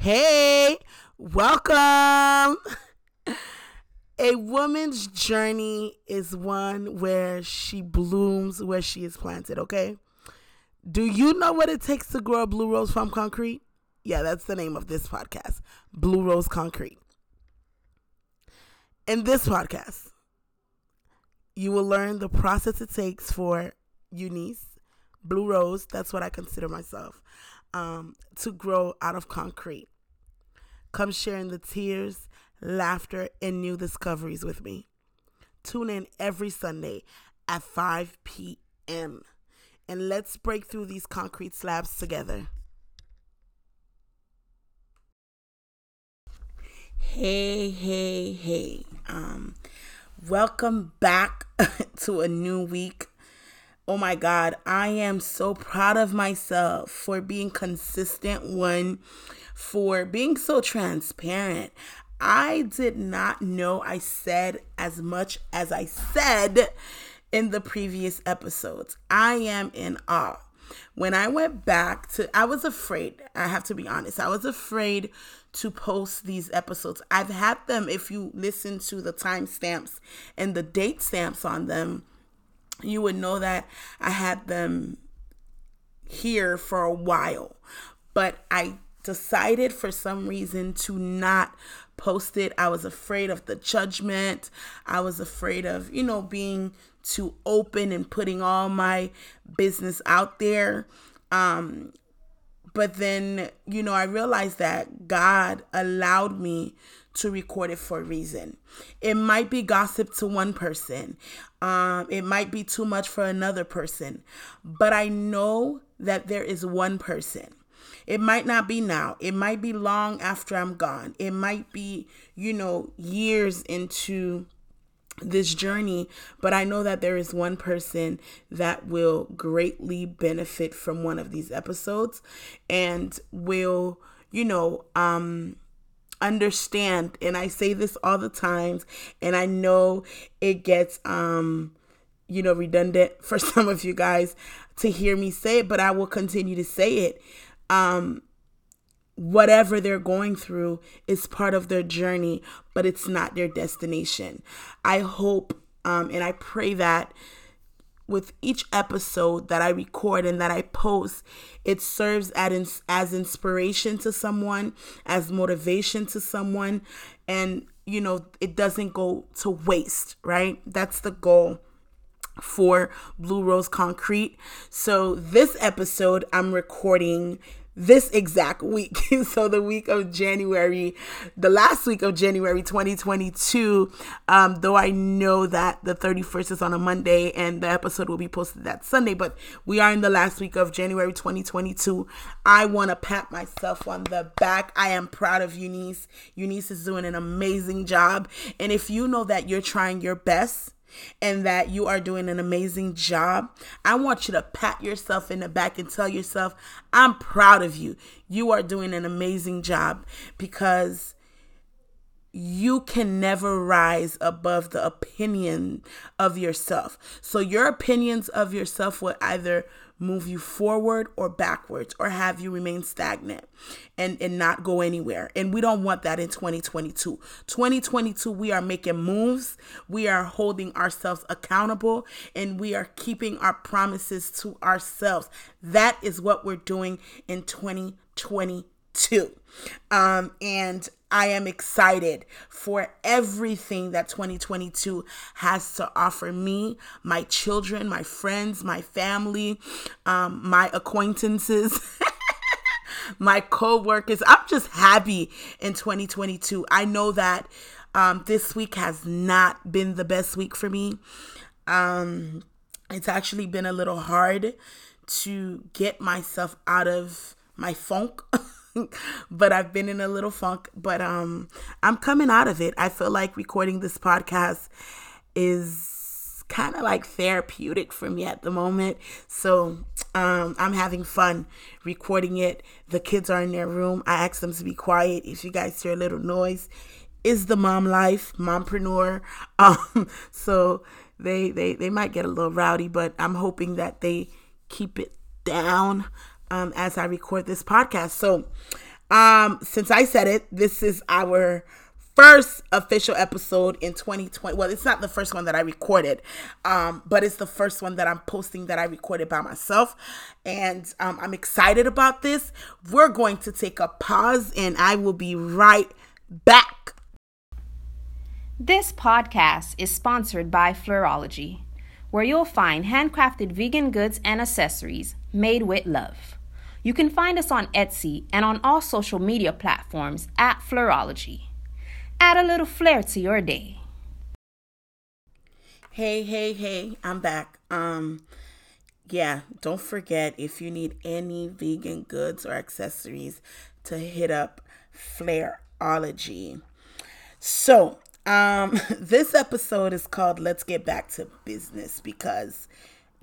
Hey, welcome. A woman's journey is one where she blooms where she is planted, okay? Do you know what it takes to grow a blue rose from concrete? Yeah, that's the name of this podcast Blue Rose Concrete. In this podcast, you will learn the process it takes for Eunice, Blue Rose, that's what I consider myself, um, to grow out of concrete. Come sharing the tears, laughter, and new discoveries with me. Tune in every Sunday at 5 p.m. and let's break through these concrete slabs together. Hey, hey, hey. Um, welcome back to a new week. Oh my God, I am so proud of myself for being consistent, one, for being so transparent. I did not know I said as much as I said in the previous episodes. I am in awe. When I went back to, I was afraid, I have to be honest, I was afraid to post these episodes. I've had them, if you listen to the timestamps and the date stamps on them you would know that I had them here for a while, but I decided for some reason to not post it. I was afraid of the judgment. I was afraid of, you know, being too open and putting all my business out there. Um, but then, you know, I realized that God allowed me to record it for a reason. It might be gossip to one person, um, it might be too much for another person, but I know that there is one person. It might not be now. It might be long after I'm gone. It might be, you know, years into this journey, but I know that there is one person that will greatly benefit from one of these episodes and will, you know, um understand. And I say this all the times and I know it gets um you know redundant for some of you guys to hear me say it but I will continue to say it. Um whatever they're going through is part of their journey but it's not their destination I hope um and I pray that with each episode that I record and that I post, it serves as, as inspiration to someone, as motivation to someone, and you know, it doesn't go to waste, right? That's the goal for Blue Rose Concrete. So, this episode I'm recording this exact week. so the week of January, the last week of January 2022, um, though I know that the 31st is on a Monday and the episode will be posted that Sunday, but we are in the last week of January 2022. I want to pat myself on the back. I am proud of Eunice. Eunice is doing an amazing job. And if you know that you're trying your best, and that you are doing an amazing job, I want you to pat yourself in the back and tell yourself, I'm proud of you. You are doing an amazing job because you can never rise above the opinion of yourself. So, your opinions of yourself will either move you forward or backwards or have you remain stagnant and, and not go anywhere. And we don't want that in 2022. 2022, we are making moves, we are holding ourselves accountable, and we are keeping our promises to ourselves. That is what we're doing in 2022. Um, and I am excited for everything that 2022 has to offer me, my children, my friends, my family, um, my acquaintances. my co-workers. I'm just happy in 2022 i know that um, this week has not been the best week for me. Um, it's actually been a little hard to get myself out of my funk but I've been in a little funk, but um I'm coming out of it. I feel like recording this podcast is kind of like therapeutic for me at the moment. So, um I'm having fun recording it. The kids are in their room. I asked them to be quiet. If you guys hear a little noise, is the mom life, mompreneur. Um so they they they might get a little rowdy, but I'm hoping that they keep it down um, as I record this podcast. So Um, since I said it, this is our first official episode in 2020. Well, it's not the first one that I recorded, um, but it's the first one that I'm posting that I recorded by myself. And um, I'm excited about this. We're going to take a pause and I will be right back. This podcast is sponsored by Fleurology, where you'll find handcrafted vegan goods and accessories made with love. You can find us on Etsy and on all social media platforms at Fleurology add a little flair to your day. Hey, hey, hey, I'm back. Um yeah, don't forget if you need any vegan goods or accessories to hit up Flairology. So, um this episode is called Let's Get Back to Business because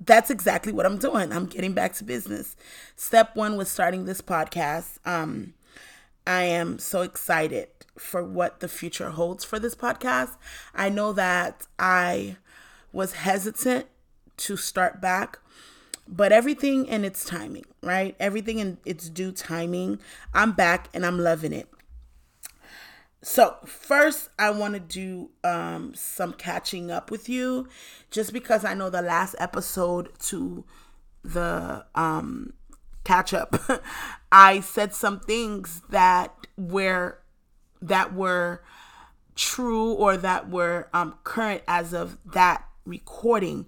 that's exactly what I'm doing. I'm getting back to business. Step 1 was starting this podcast. Um I am so excited for what the future holds for this podcast. I know that I was hesitant to start back, but everything in its timing, right? Everything in its due timing. I'm back and I'm loving it. So, first, I want to do um, some catching up with you just because I know the last episode to the um, catch up, I said some things that were that were true or that were um, current as of that recording.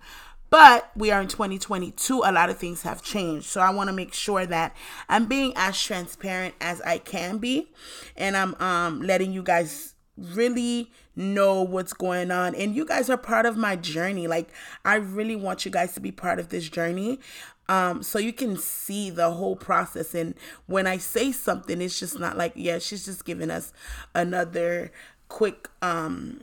But we are in 2022. A lot of things have changed. So I want to make sure that I'm being as transparent as I can be. And I'm um, letting you guys really know what's going on and you guys are part of my journey like i really want you guys to be part of this journey um so you can see the whole process and when i say something it's just not like yeah she's just giving us another quick um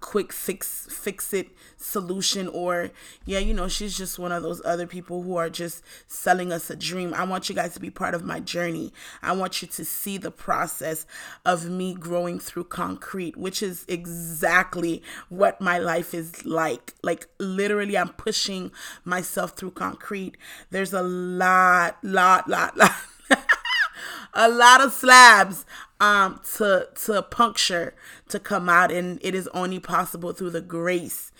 quick fix fix it solution or yeah you know she's just one of those other people who are just selling us a dream. I want you guys to be part of my journey. I want you to see the process of me growing through concrete which is exactly what my life is like. Like literally i'm pushing myself through concrete. There's a lot lot lot lot a lot of slabs um to to puncture to come out and it is only possible through the grace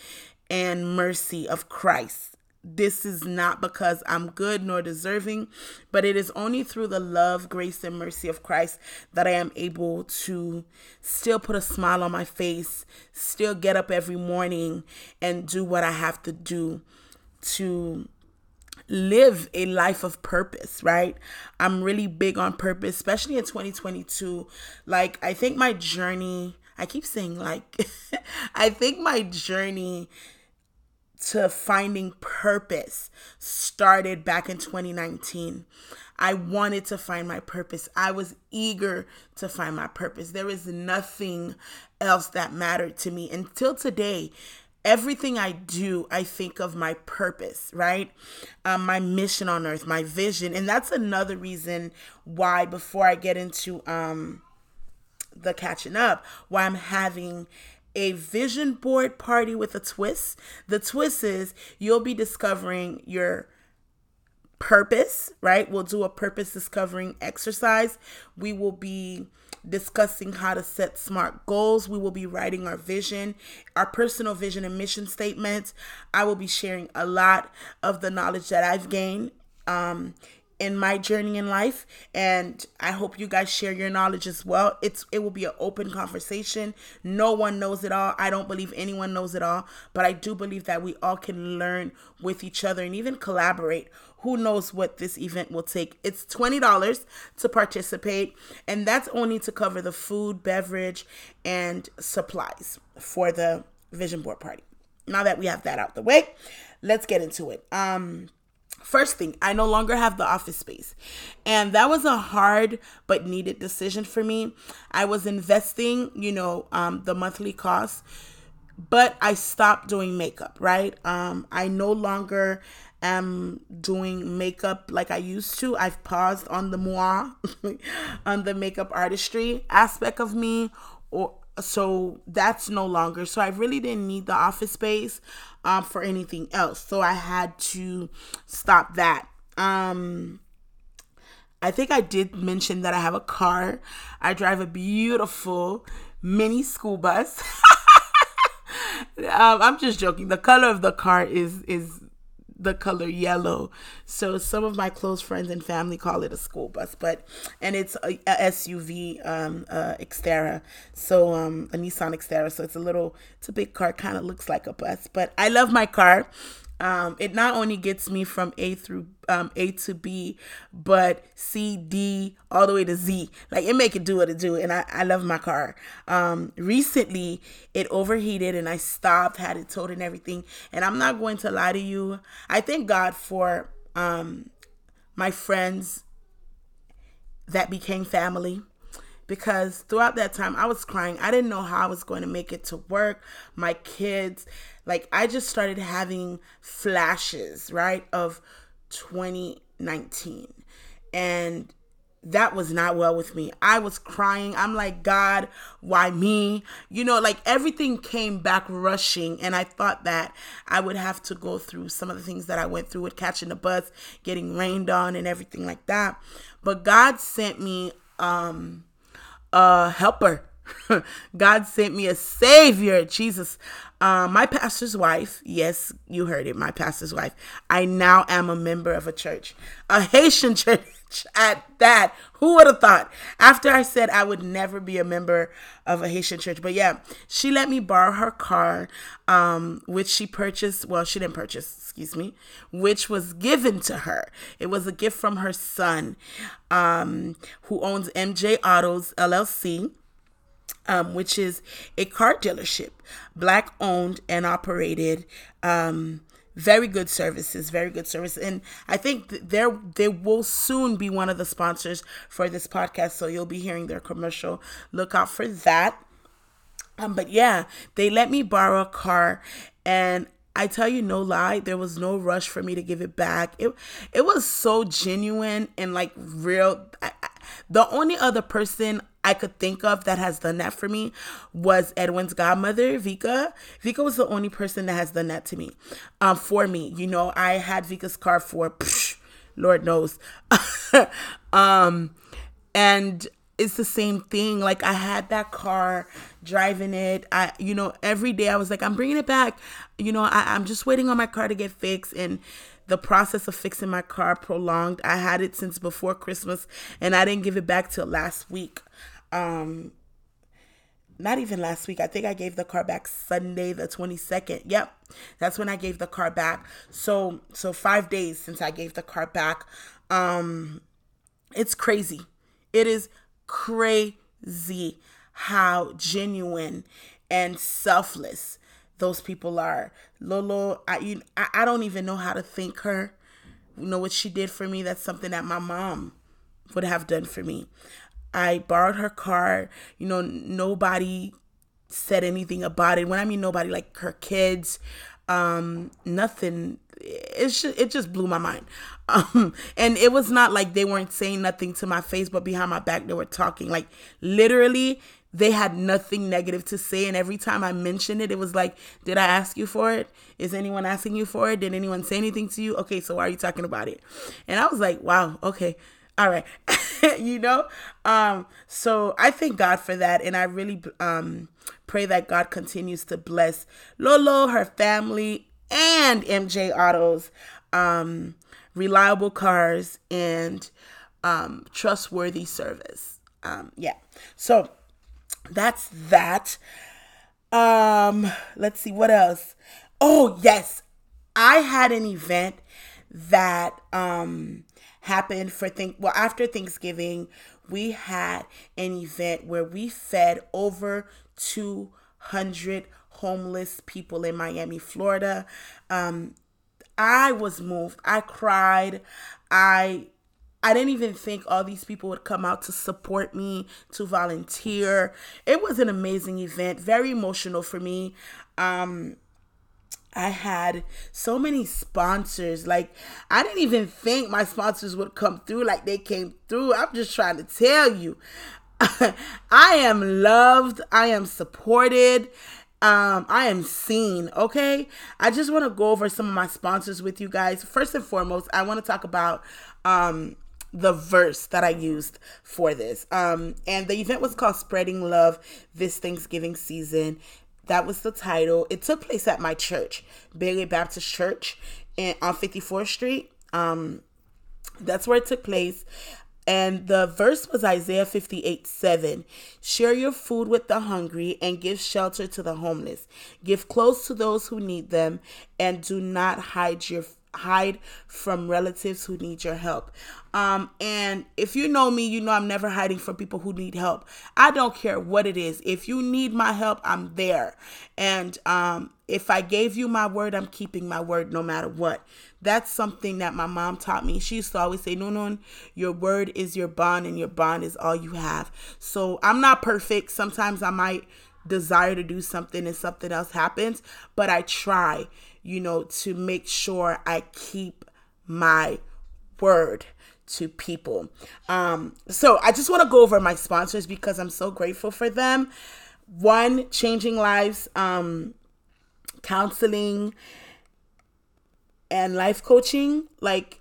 and mercy of Christ. This is not because I'm good nor deserving, but it is only through the love, grace, and mercy of Christ that I am able to still put a smile on my face, still get up every morning and do what I have to do to live a life of purpose, right? I'm really big on purpose, especially in 2022. Like, I think my journey, I keep saying, like, I think my journey to finding purpose started back in 2019. I wanted to find my purpose. I was eager to find my purpose. There is nothing else that mattered to me until today everything I do, I think of my purpose, right? Um, my mission on earth, my vision. And that's another reason why, before I get into um, the catching up, why I'm having a vision board party with a twist. The twist is you'll be discovering your purpose, right? We'll do a purpose discovering exercise. We will be discussing how to set smart goals. We will be writing our vision, our personal vision and mission statements. I will be sharing a lot of the knowledge that I've gained um, in my journey in life and i hope you guys share your knowledge as well. It's it will be an open conversation. No one knows it all. I don't believe anyone knows it all but i do believe that we all can learn with each other and even collaborate. Who knows what this event will take? It's $20 to participate and that's only to cover the food beverage and supplies for the vision board party. Now that we have that out the way let's get into it. Um First thing, I no longer have the office space. And that was a hard but needed decision for me. I was investing, you know, um, the monthly costs, but I stopped doing makeup, right? Um, I no longer am doing makeup like I used to. I've paused on the moi, on the makeup artistry aspect of me, or so that's no longer. So I really didn't need the office space um, for anything else. So I had to stop that. Um, I think I did mention that I have a car. I drive a beautiful mini school bus. um, I'm just joking. The color of the car is is the color yellow. So some of my close friends and family call it a school bus, but and it's a, a SUV um uh Xterra. So um a Nissan Xterra. So it's a little it's a big car, kind of looks like a bus, but I love my car. Um, it not only gets me from A through um, A to B, but C, D, all the way to Z. Like it make it do what it do, and I, I love my car. Um, recently, it overheated and I stopped, had it towed and everything. And I'm not going to lie to you. I thank God for um, my friends that became family because throughout that time I was crying. I didn't know how I was going to make it to work, my kids. Like I just started having flashes, right, of 2019. And that was not well with me. I was crying. I'm like, God, why me? You know, like everything came back rushing. And I thought that I would have to go through some of the things that I went through with catching the bus, getting rained on, and everything like that. But God sent me um, a helper. God sent me a savior, Jesus. Um, my pastor's wife, yes, you heard it, my pastor's wife. I now am a member of a church, a Haitian church at that. Who would have thought? After I said I would never be a member of a Haitian church, but yeah, she let me borrow her car, um, which she purchased. Well, she didn't purchase, excuse me, which was given to her. It was a gift from her son, um, who owns MJ Autos LLC um, which is a car dealership, black owned and operated. Um, very good services, very good service, and I think there they will soon be one of the sponsors for this podcast. So you'll be hearing their commercial. Look out for that. Um, but yeah, they let me borrow a car, and I tell you no lie, there was no rush for me to give it back. It it was so genuine and like real. I, the only other person I could think of that has done that for me was Edwin's godmother, Vika. Vika was the only person that has done that to me, um, for me. You know, I had Vika's car for, psh, Lord knows, um, and it's the same thing. Like I had that car, driving it. I, you know, every day I was like, I'm bringing it back. You know, I, I'm just waiting on my car to get fixed, and the process of fixing my car prolonged. I had it since before Christmas, and I didn't give it back till last week um not even last week. I think I gave the car back Sunday the 22nd. Yep. That's when I gave the car back. So so 5 days since I gave the car back. Um it's crazy. It is crazy how genuine and selfless those people are. Lolo, I you, I, don't even know how to thank her. You know what she did for me? That's something that my mom would have done for me. I borrowed her car. You know, nobody said anything about it. When I mean nobody, like her kids, um, nothing. It's just, it just blew my mind. Um, and it was not like they weren't saying nothing to my face, but behind my back they were talking. Like literally, they had nothing negative to say. And every time I mentioned it, it was like, Did I ask you for it? Is anyone asking you for it? Did anyone say anything to you? Okay, so why are you talking about it? And I was like, Wow, okay all right you know um so i thank god for that and i really um pray that god continues to bless lolo her family and mj autos um reliable cars and um trustworthy service um yeah so that's that um let's see what else oh yes i had an event that um happened for think well after Thanksgiving, we had an event where we fed over 200 homeless people in Miami, Florida. Um, I was moved. I cried. I I didn't even think all these people would come out to support me, to volunteer. It was an amazing event, very emotional for me. Um, I had so many sponsors. Like, I didn't even think my sponsors would come through like they came through. I'm just trying to tell you. I am loved. I am supported. Um, I am seen. Okay. I just want to go over some of my sponsors with you guys. First and foremost, I want to talk about um the verse that I used for this. Um, and the event was called Spreading Love this Thanksgiving season. That was the title. It took place at my church, Bailey Baptist Church, in, on 54th Street. Um, that's where it took place. And the verse was Isaiah 58 7. Share your food with the hungry and give shelter to the homeless. Give clothes to those who need them and do not hide your hide from relatives who need your help. Um, and if you know me, you know I'm never hiding from people who need help. I don't care what it is. If you need my help, I'm there. And um, if I gave you my word, I'm keeping my word no matter what. That's something that my mom taught me. She used to always say, No, no, your word is your bond, and your bond is all you have. So I'm not perfect. Sometimes I might desire to do something and something else happens, but I try you know, to make sure I keep my word to people. Um, so I just want to go over my sponsors because I'm so grateful for them. One, Changing Lives, um, counseling, and life coaching. Like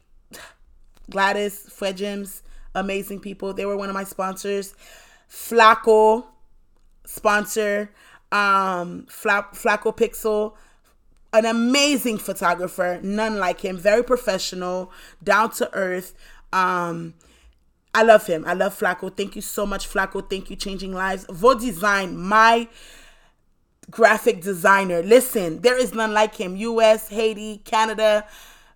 Gladys, Fredgems, amazing people. They were one of my sponsors. Flacco, sponsor. Um, Fla- Flacco Pixel an amazing photographer, none like him, very professional, down to earth. Um, I love him. I love Flacco. Thank you so much, Flacco. Thank you, Changing Lives. Vo Design, my graphic designer. Listen, there is none like him. US, Haiti, Canada,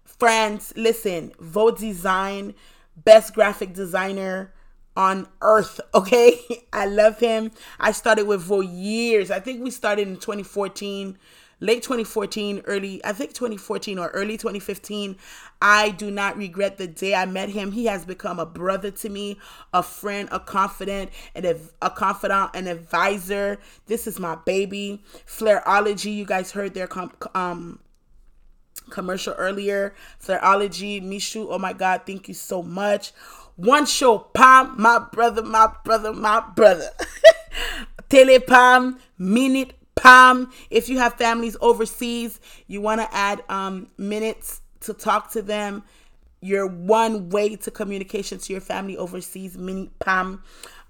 France. Listen, Vo Design, best graphic designer on earth. Okay. I love him. I started with Vo years. I think we started in 2014 late 2014, early, I think 2014 or early 2015. I do not regret the day I met him. He has become a brother to me, a friend, a confidant, and a, confidant, an advisor. This is my baby. Flairology, you guys heard their com- um commercial earlier. Flairology, Mishu, oh my God, thank you so much. One show, Pam, my brother, my brother, my brother. Telepam, Minute Palm. If you have families overseas, you want to add um, minutes to talk to them. Your one way to communication to your family overseas, Mini Pam.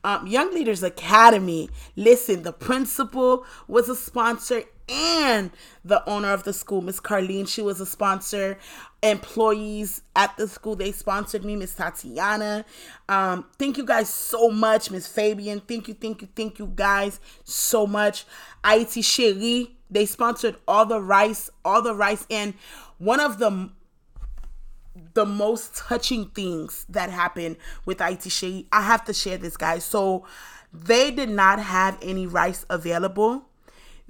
Um, Young Leaders Academy. Listen, the principal was a sponsor and the owner of the school, Miss Carlene, she was a sponsor. Employees at the school, they sponsored me, Miss Tatiana. Um, thank you guys so much, Miss Fabian. Thank you, thank you, thank you guys so much. IT Cherie, they sponsored all the rice, all the rice. And one of the the most touching things that happened with IT Cherie, I have to share this, guys. So they did not have any rice available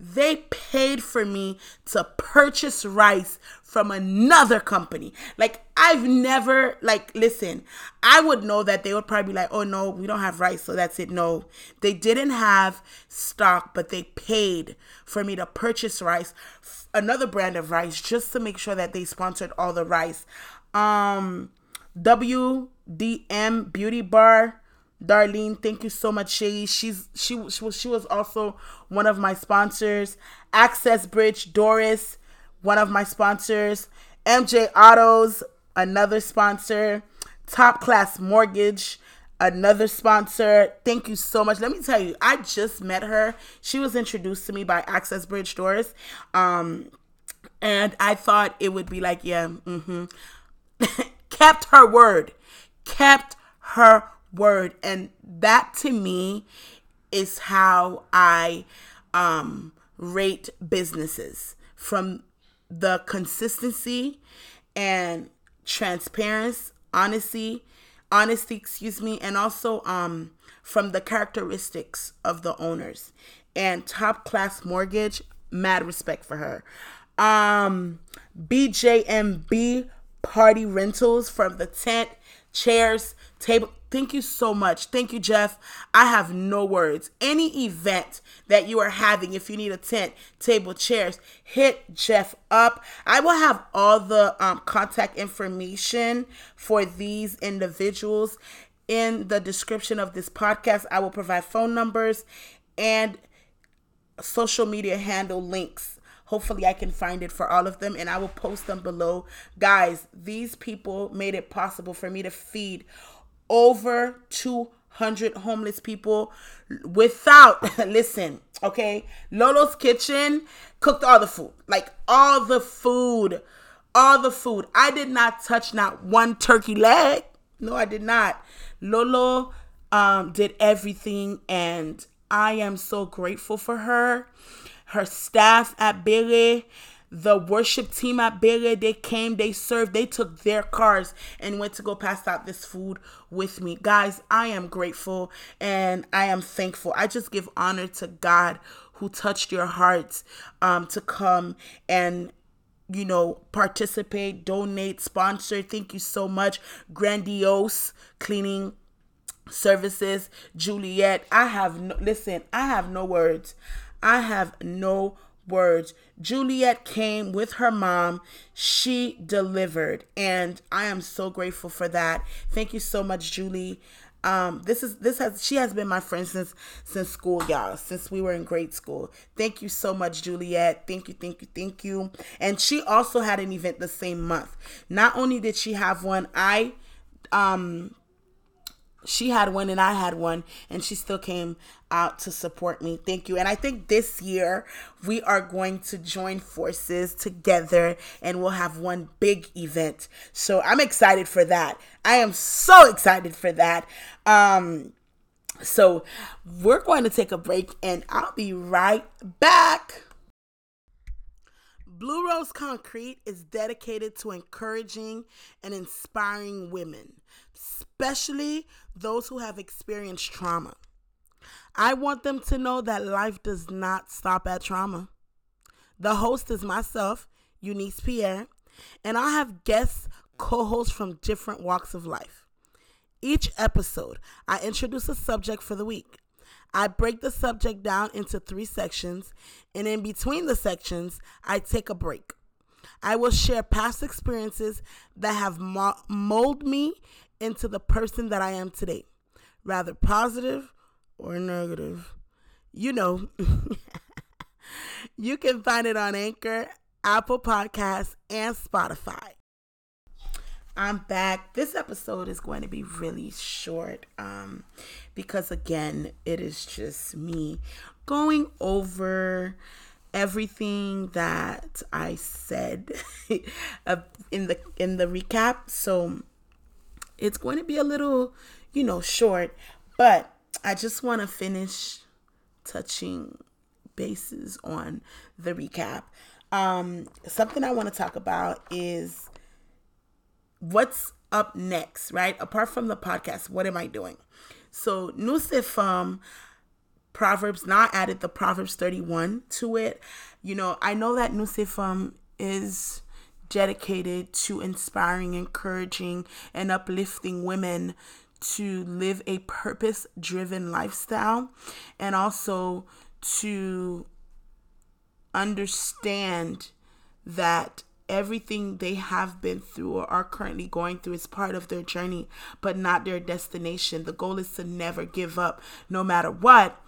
they paid for me to purchase rice from another company. Like I've never like listen, I would know that they would probably be like, "Oh no, we don't have rice, so that's it." No. They didn't have stock, but they paid for me to purchase rice, another brand of rice just to make sure that they sponsored all the rice. Um WDM Beauty Bar Darlene, thank you so much, Shay. She's she, she was she was also one of my sponsors. Access Bridge, Doris, one of my sponsors. MJ Autos, another sponsor. Top Class Mortgage, another sponsor. Thank you so much. Let me tell you, I just met her. She was introduced to me by Access Bridge Doris. Um, and I thought it would be like, yeah, mm-hmm. kept her word. Kept her word. And that to me is how i um rate businesses from the consistency and transparency honesty honesty excuse me and also um from the characteristics of the owners. And top class mortgage mad respect for her. Um bjmb party rentals from the tent chairs table Thank you so much. Thank you, Jeff. I have no words. Any event that you are having, if you need a tent, table, chairs, hit Jeff up. I will have all the um, contact information for these individuals in the description of this podcast. I will provide phone numbers and social media handle links. Hopefully, I can find it for all of them and I will post them below. Guys, these people made it possible for me to feed over 200 homeless people without, listen, okay? Lolo's Kitchen cooked all the food, like all the food, all the food. I did not touch not one turkey leg. No, I did not. Lolo um, did everything, and I am so grateful for her. Her staff at Bele, the worship team at Bele, they came, they served, they took their cars and went to go pass out this food with me. Guys, I am grateful and I am thankful. I just give honor to God who touched your hearts um, to come and you know, participate, donate, sponsor. Thank you so much. Grandiose cleaning services, Juliet. I have no, listen, I have no words. I have no words. Juliet came with her mom. She delivered, and I am so grateful for that. Thank you so much, Julie. Um, this is this has she has been my friend since since school, y'all. Since we were in grade school. Thank you so much, Juliet. Thank you, thank you, thank you. And she also had an event the same month. Not only did she have one, I um she had one and I had one, and she still came out to support me. Thank you. And I think this year we are going to join forces together and we'll have one big event. So I'm excited for that. I am so excited for that. Um, so we're going to take a break and I'll be right back. Blue Rose Concrete is dedicated to encouraging and inspiring women, especially those who have experienced trauma. I want them to know that life does not stop at trauma. The host is myself, Eunice Pierre, and I have guests co hosts from different walks of life. Each episode, I introduce a subject for the week. I break the subject down into three sections, and in between the sections, I take a break. I will share past experiences that have molded me into the person that I am today, rather positive or negative. You know, you can find it on Anchor, Apple Podcasts, and Spotify. I'm back. This episode is going to be really short um, because, again, it is just me going over everything that I said in the in the recap. So it's going to be a little, you know, short, but I just want to finish touching bases on the recap. Um, something I want to talk about is what's up next, right? Apart from the podcast, what am I doing? So, Nusifam Proverbs now added the Proverbs 31 to it. You know, I know that Nusifam is dedicated to inspiring, encouraging, and uplifting women to live a purpose driven lifestyle and also to understand that everything they have been through or are currently going through is part of their journey, but not their destination. The goal is to never give up no matter what.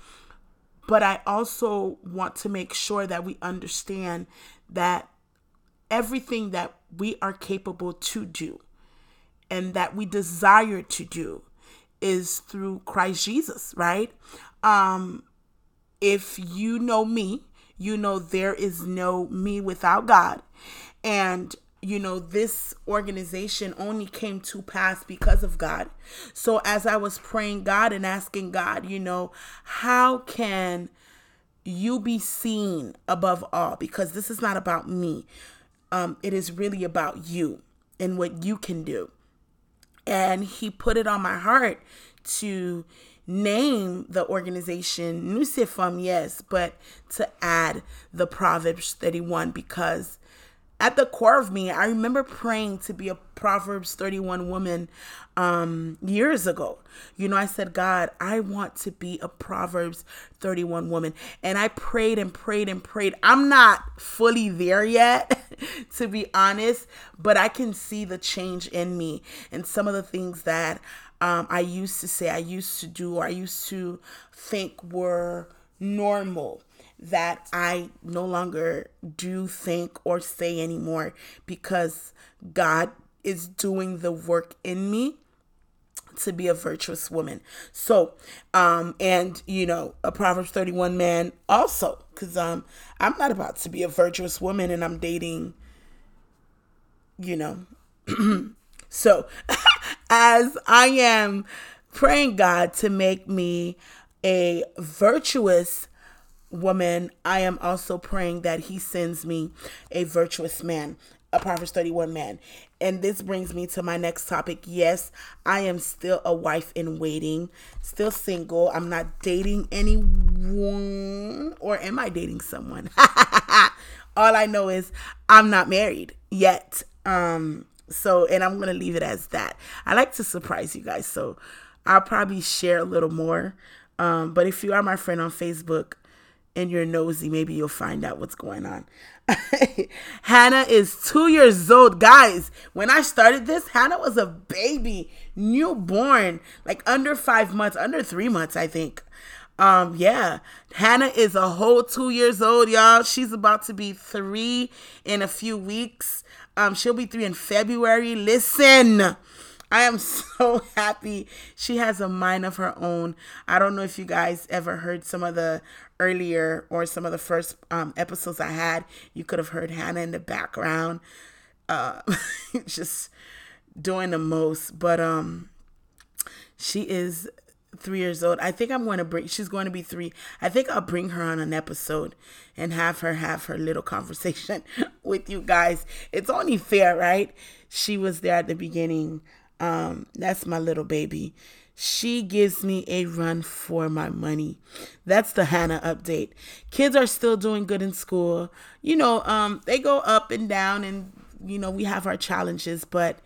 But I also want to make sure that we understand that everything that we are capable to do and that we desire to do is through Christ Jesus, right? Um, if you know me, you know there is no me without God. And you know, this organization only came to pass because of God. So, as I was praying God and asking God, you know, how can you be seen above all? Because this is not about me, um, it is really about you and what you can do. And He put it on my heart to name the organization Nusifam, yes, but to add the Proverbs 31 because at the core of me, I remember praying to be a Proverbs 31 woman um, years ago. You know, I said, God, I want to be a Proverbs 31 woman. And I prayed and prayed and prayed. I'm not fully there yet, to be honest, but I can see the change in me and some of the things that um, I used to say, I used to do, or I used to think were normal that I no longer do think or say anymore because God is doing the work in me to be a virtuous woman. So, um, and you know, a Proverbs 31 man also, because um, I'm not about to be a virtuous woman and I'm dating, you know. so, as I am praying God to make me a virtuous woman, I am also praying that He sends me a virtuous man, a Proverbs 31 man. And this brings me to my next topic. Yes, I am still a wife in waiting, still single. I'm not dating anyone, or am I dating someone? All I know is I'm not married yet. Um, so, and I'm going to leave it as that. I like to surprise you guys. So, I'll probably share a little more. Um, but if you are my friend on Facebook, and you're nosy, maybe you'll find out what's going on. Hannah is two years old. Guys, when I started this, Hannah was a baby, newborn, like under five months, under three months, I think. Um, yeah, Hannah is a whole two years old, y'all. She's about to be three in a few weeks. Um, she'll be three in February. Listen, I am so happy. She has a mind of her own. I don't know if you guys ever heard some of the earlier or some of the first um, episodes I had. You could have heard Hannah in the background, uh, just doing the most. But um, she is three years old. I think I'm going to bring. She's going to be three. I think I'll bring her on an episode and have her have her little conversation with you guys. It's only fair, right? She was there at the beginning um, that's my little baby. She gives me a run for my money. That's the Hannah update. Kids are still doing good in school. You know, um, they go up and down, and you know we have our challenges, but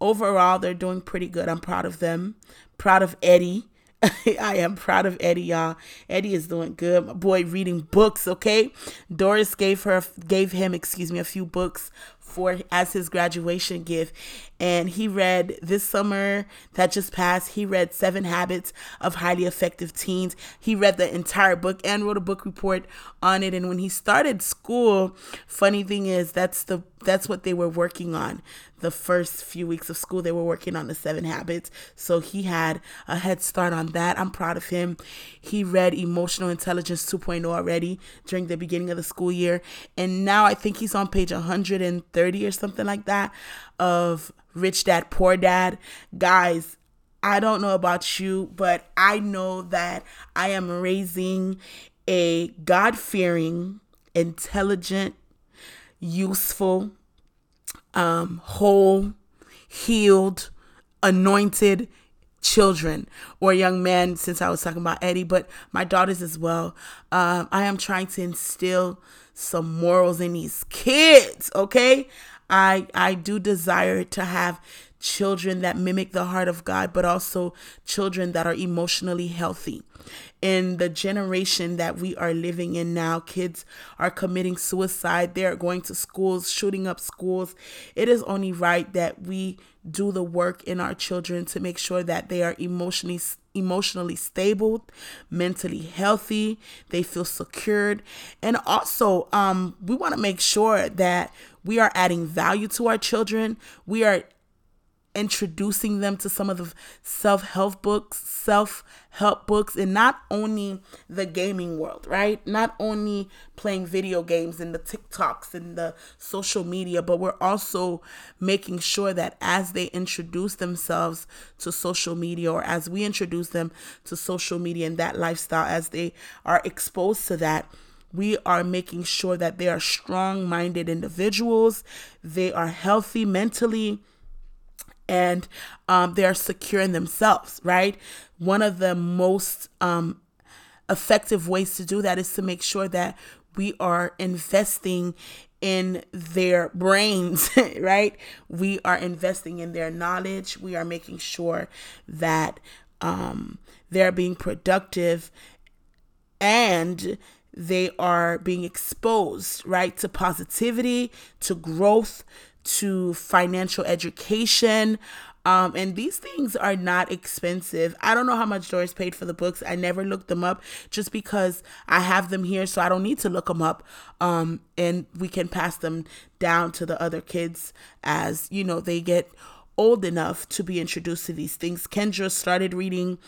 overall they're doing pretty good. I'm proud of them. Proud of Eddie. I am proud of Eddie, y'all. Eddie is doing good. My boy reading books, okay? Doris gave her gave him, excuse me, a few books for as his graduation gift. And he read this summer that just passed he read seven habits of highly effective teens. He read the entire book and wrote a book report on it. And when he started school funny thing is that's the that's what they were working on the first few weeks of school. They were working on the seven habits. So he had a head start on that. I'm proud of him. He read emotional intelligence 2.0 already during the beginning of the school year. And now i think he's on page 130 or something like that of rich dad poor dad. Guys I don't know about you, but I know that I am raising a God fearing, intelligent, useful, um, whole, healed, anointed children or young men since I was talking about Eddie, but my daughters as well. Um, I am trying to instill some morals in these kids, okay? I I do desire to have children that mimic the heart of God, but also children that are emotionally healthy. In the generation that we are living in now, kids are committing suicide. They're going to schools, shooting up schools. It is only right that we do the work in our children to make sure that they are emotionally emotionally stable, mentally healthy, they feel secured, and also um, we want to make sure that we are adding value to our children. We are introducing them to some of the self-help books, self-help books, and not only the gaming world, right? Not only playing video games and the TikToks and the social media, but we're also making sure that as they introduce themselves to social media or as we introduce them to social media and that lifestyle, as they are exposed to that, we are making sure that they are strong minded individuals, they are healthy mentally, and um, they are secure in themselves, right? One of the most um, effective ways to do that is to make sure that we are investing in their brains, right? We are investing in their knowledge. We are making sure that um, they're being productive and they are being exposed, right, to positivity, to growth, to financial education. Um, and these things are not expensive. I don't know how much Doris paid for the books. I never looked them up just because I have them here, so I don't need to look them up. Um, and we can pass them down to the other kids as you know they get old enough to be introduced to these things. Kendra started reading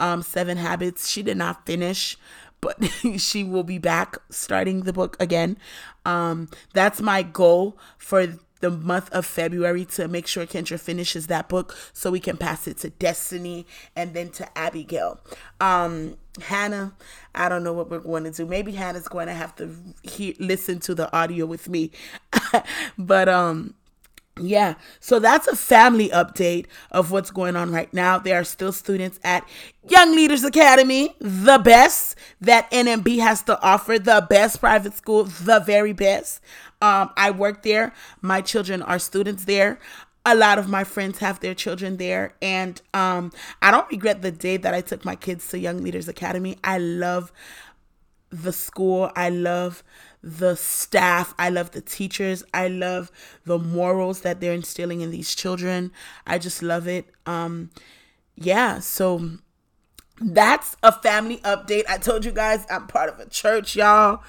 um, Seven Habits. She did not finish, but she will be back starting the book again. Um, that's my goal for the month of February to make sure Kendra finishes that book so we can pass it to Destiny and then to Abigail. Um, Hannah, I don't know what we're going to do. Maybe Hannah's going to have to he- listen to the audio with me. but um yeah, so that's a family update of what's going on right now. There are still students at Young Leaders Academy, the best that NMB has to offer, the best private school, the very best. Um, I work there. My children are students there. A lot of my friends have their children there, and um, I don't regret the day that I took my kids to Young Leaders Academy. I love the school. I love the staff. I love the teachers. I love the morals that they're instilling in these children. I just love it. Um, yeah, so that's a family update. I told you guys I'm part of a church, y'all.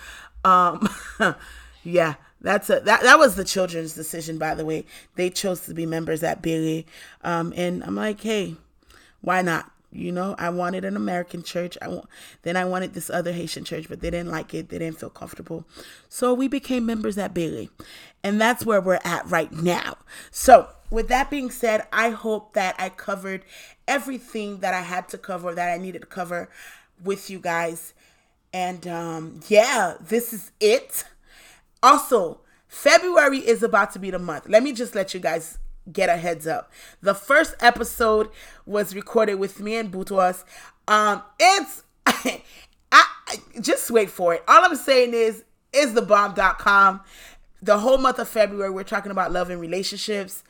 Um, yeah, that's a that that was the children's decision, by the way. They chose to be members at Bailey, um, and I'm like, hey, why not? You know, I wanted an American church. I want, then I wanted this other Haitian church, but they didn't like it. They didn't feel comfortable. So we became members at Bailey. And that's where we're at right now. So, with that being said, I hope that I covered everything that I had to cover, that I needed to cover with you guys. And um, yeah, this is it. Also, February is about to be the month. Let me just let you guys get a heads up. The first episode was recorded with me and Butwas. Um, it's I, I just wait for it. All I'm saying is is the bomb.com. The whole month of February, we're talking about love and relationships.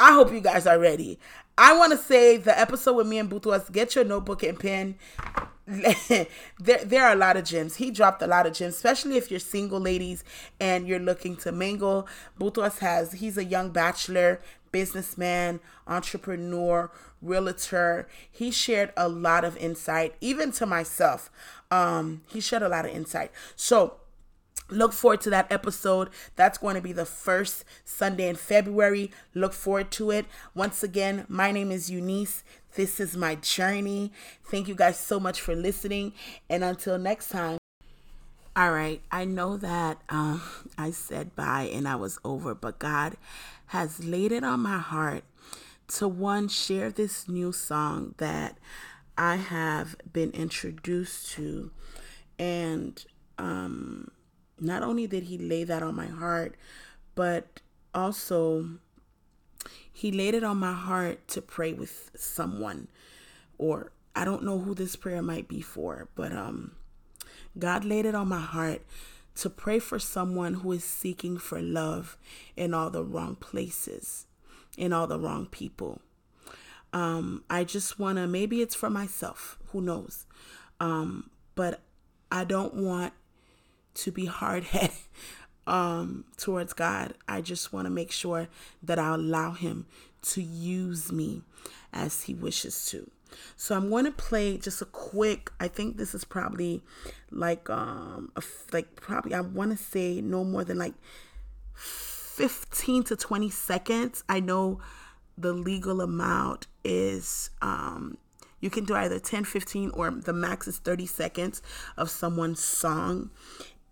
I hope you guys are ready. I want to say the episode with me and Butwas, get your notebook and pen. there, there are a lot of gems. He dropped a lot of gems, especially if you're single ladies and you're looking to mingle. Butwas has, he's a young bachelor, businessman, entrepreneur, realtor. He shared a lot of insight, even to myself. Um, he shared a lot of insight. So, Look forward to that episode. That's going to be the first Sunday in February. Look forward to it. Once again, my name is Eunice. This is my journey. Thank you guys so much for listening. And until next time. All right. I know that um, I said bye and I was over, but God has laid it on my heart to one share this new song that I have been introduced to. And, um, not only did he lay that on my heart, but also he laid it on my heart to pray with someone or I don't know who this prayer might be for, but um God laid it on my heart to pray for someone who is seeking for love in all the wrong places, in all the wrong people. Um, I just want to, maybe it's for myself, who knows? Um, but I don't want to be hard headed um, towards God. I just want to make sure that I allow Him to use me as He wishes to. So I'm going to play just a quick. I think this is probably like um like probably I want to say no more than like 15 to 20 seconds. I know the legal amount is um you can do either 10 15 or the max is 30 seconds of someone's song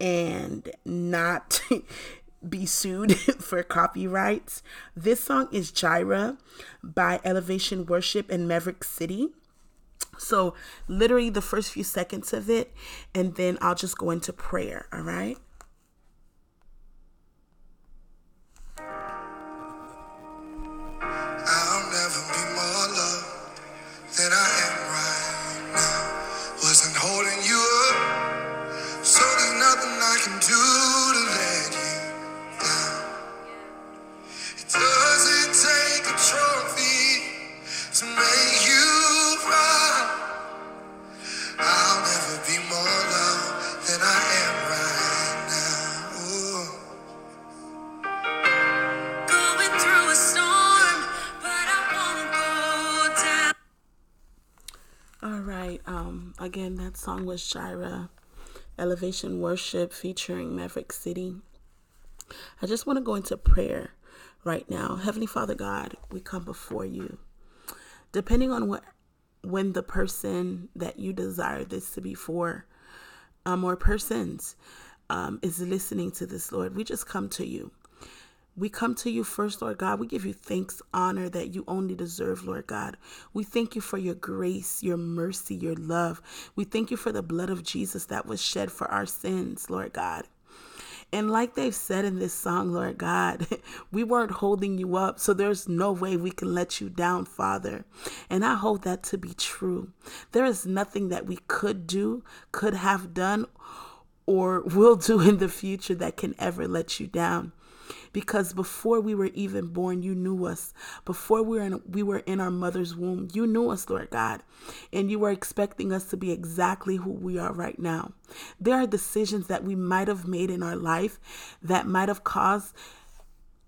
and not be sued for copyrights. This song is Jireh by Elevation Worship in Maverick City. So, literally the first few seconds of it, and then I'll just go into prayer, all right? Song was Jireh, Elevation Worship featuring Maverick City. I just want to go into prayer right now. Heavenly Father God, we come before you. Depending on what when the person that you desire this to be for, um, or persons um, is listening to this, Lord, we just come to you. We come to you first, Lord God. We give you thanks, honor that you only deserve, Lord God. We thank you for your grace, your mercy, your love. We thank you for the blood of Jesus that was shed for our sins, Lord God. And like they've said in this song, Lord God, we weren't holding you up, so there's no way we can let you down, Father. And I hold that to be true. There is nothing that we could do, could have done, or will do in the future that can ever let you down because before we were even born, you knew us. Before we were in, we were in our mother's womb, you knew us, Lord God, and you were expecting us to be exactly who we are right now. There are decisions that we might have made in our life that might have caused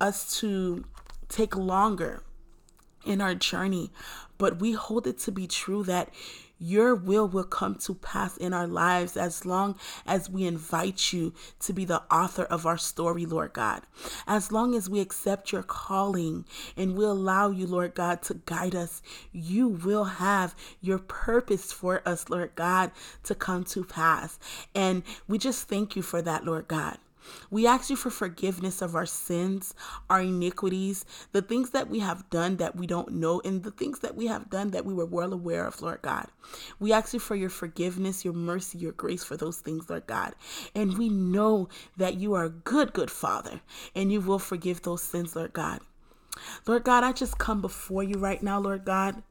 us to take longer in our journey, but we hold it to be true that your will will come to pass in our lives as long as we invite you to be the author of our story, Lord God. As long as we accept your calling and we allow you, Lord God, to guide us, you will have your purpose for us, Lord God, to come to pass. And we just thank you for that, Lord God. We ask you for forgiveness of our sins, our iniquities, the things that we have done that we don't know, and the things that we have done that we were well aware of, Lord God. We ask you for your forgiveness, your mercy, your grace for those things, Lord God. And we know that you are a good, good Father, and you will forgive those sins, Lord God. Lord God, I just come before you right now, Lord God.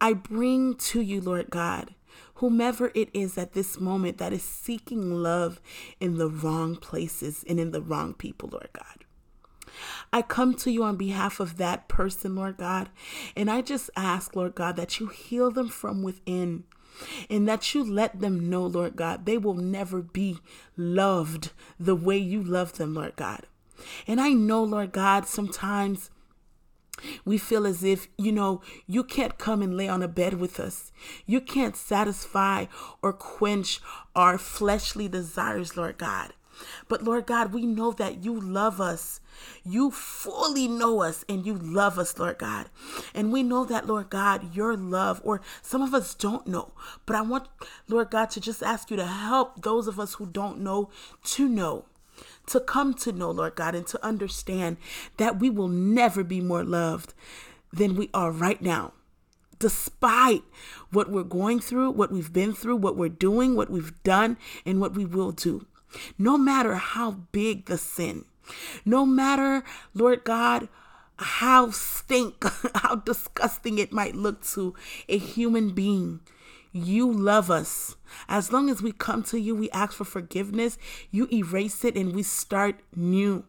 I bring to you, Lord God, whomever it is at this moment that is seeking love in the wrong places and in the wrong people, Lord God. I come to you on behalf of that person, Lord God, and I just ask, Lord God, that you heal them from within and that you let them know, Lord God, they will never be loved the way you love them, Lord God. And I know, Lord God, sometimes we feel as if, you know, you can't come and lay on a bed with us. You can't satisfy or quench our fleshly desires, Lord God. But Lord God, we know that you love us. You fully know us and you love us, Lord God. And we know that, Lord God, your love, or some of us don't know. But I want, Lord God, to just ask you to help those of us who don't know to know to come to know, Lord God, and to understand that we will never be more loved than we are right now. Despite what we're going through, what we've been through, what we're doing, what we've done, and what we will do. No matter how big the sin, no matter, Lord God, how stink, how disgusting it might look to a human being, you love us. As long as we come to you, we ask for forgiveness, you erase it and we start new.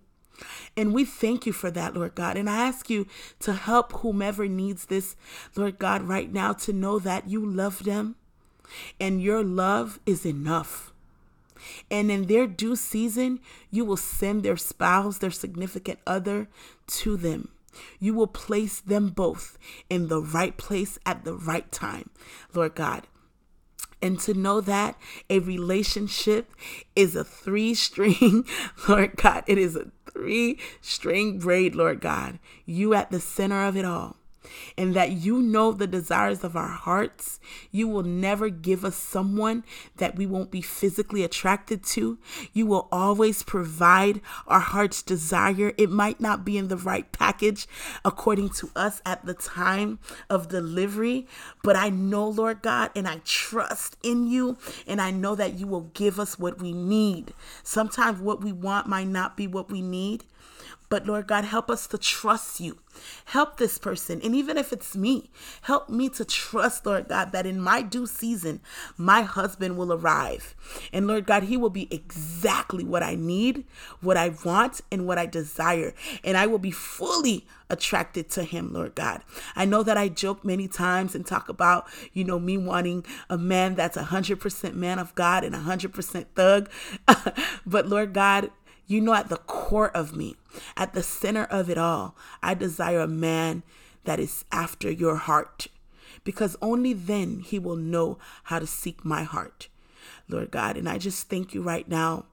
And we thank you for that, Lord God. And I ask you to help whomever needs this, Lord God, right now to know that you love them and your love is enough. And in their due season, you will send their spouse, their significant other to them. You will place them both in the right place at the right time, Lord God. And to know that a relationship is a three string, Lord God, it is a three string braid, Lord God. You at the center of it all and that you know the desires of our hearts. You will never give us someone that we won't be physically attracted to. You will always provide our heart's desire. It might not be in the right package according to us at the time of delivery, but I know, Lord God, and I trust in you, and I know that you will give us what we need. Sometimes what we want might not be what we need. But Lord God, help us to trust you. Help this person. And even if it's me, help me to trust, Lord God, that in my due season, my husband will arrive. And Lord God, he will be exactly what I need, what I want, and what I desire. And I will be fully attracted to him, Lord God. I know that I joke many times and talk about, you know, me wanting a man that's a 100% man of God and a 100% thug. but Lord God, you know, at the core of me, at the center of it all, I desire a man that is after your heart because only then he will know how to seek my heart, Lord God. And I just thank you right now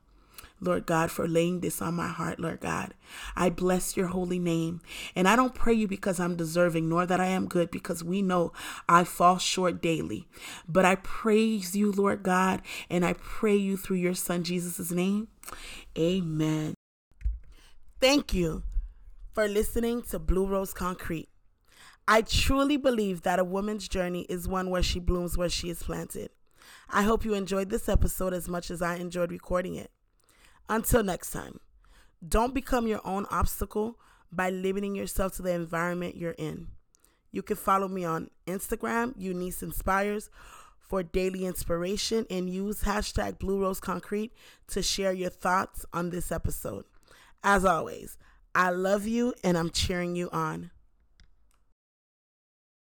Lord God, for laying this on my heart, Lord God. I bless your holy name. And I don't pray you because I'm deserving, nor that I am good, because we know I fall short daily. But I praise you, Lord God, and I pray you through your Son, Jesus' name. Amen. Thank you for listening to Blue Rose Concrete. I truly believe that a woman's journey is one where she blooms where she is planted. I hope you enjoyed this episode as much as I enjoyed recording it. Until next time, don't become your own obstacle by limiting yourself to the environment you're in. You can follow me on Instagram, Eunice Inspires, for daily inspiration and use hashtag Blue Rose Concrete to share your thoughts on this episode. As always, I love you and I'm cheering you on.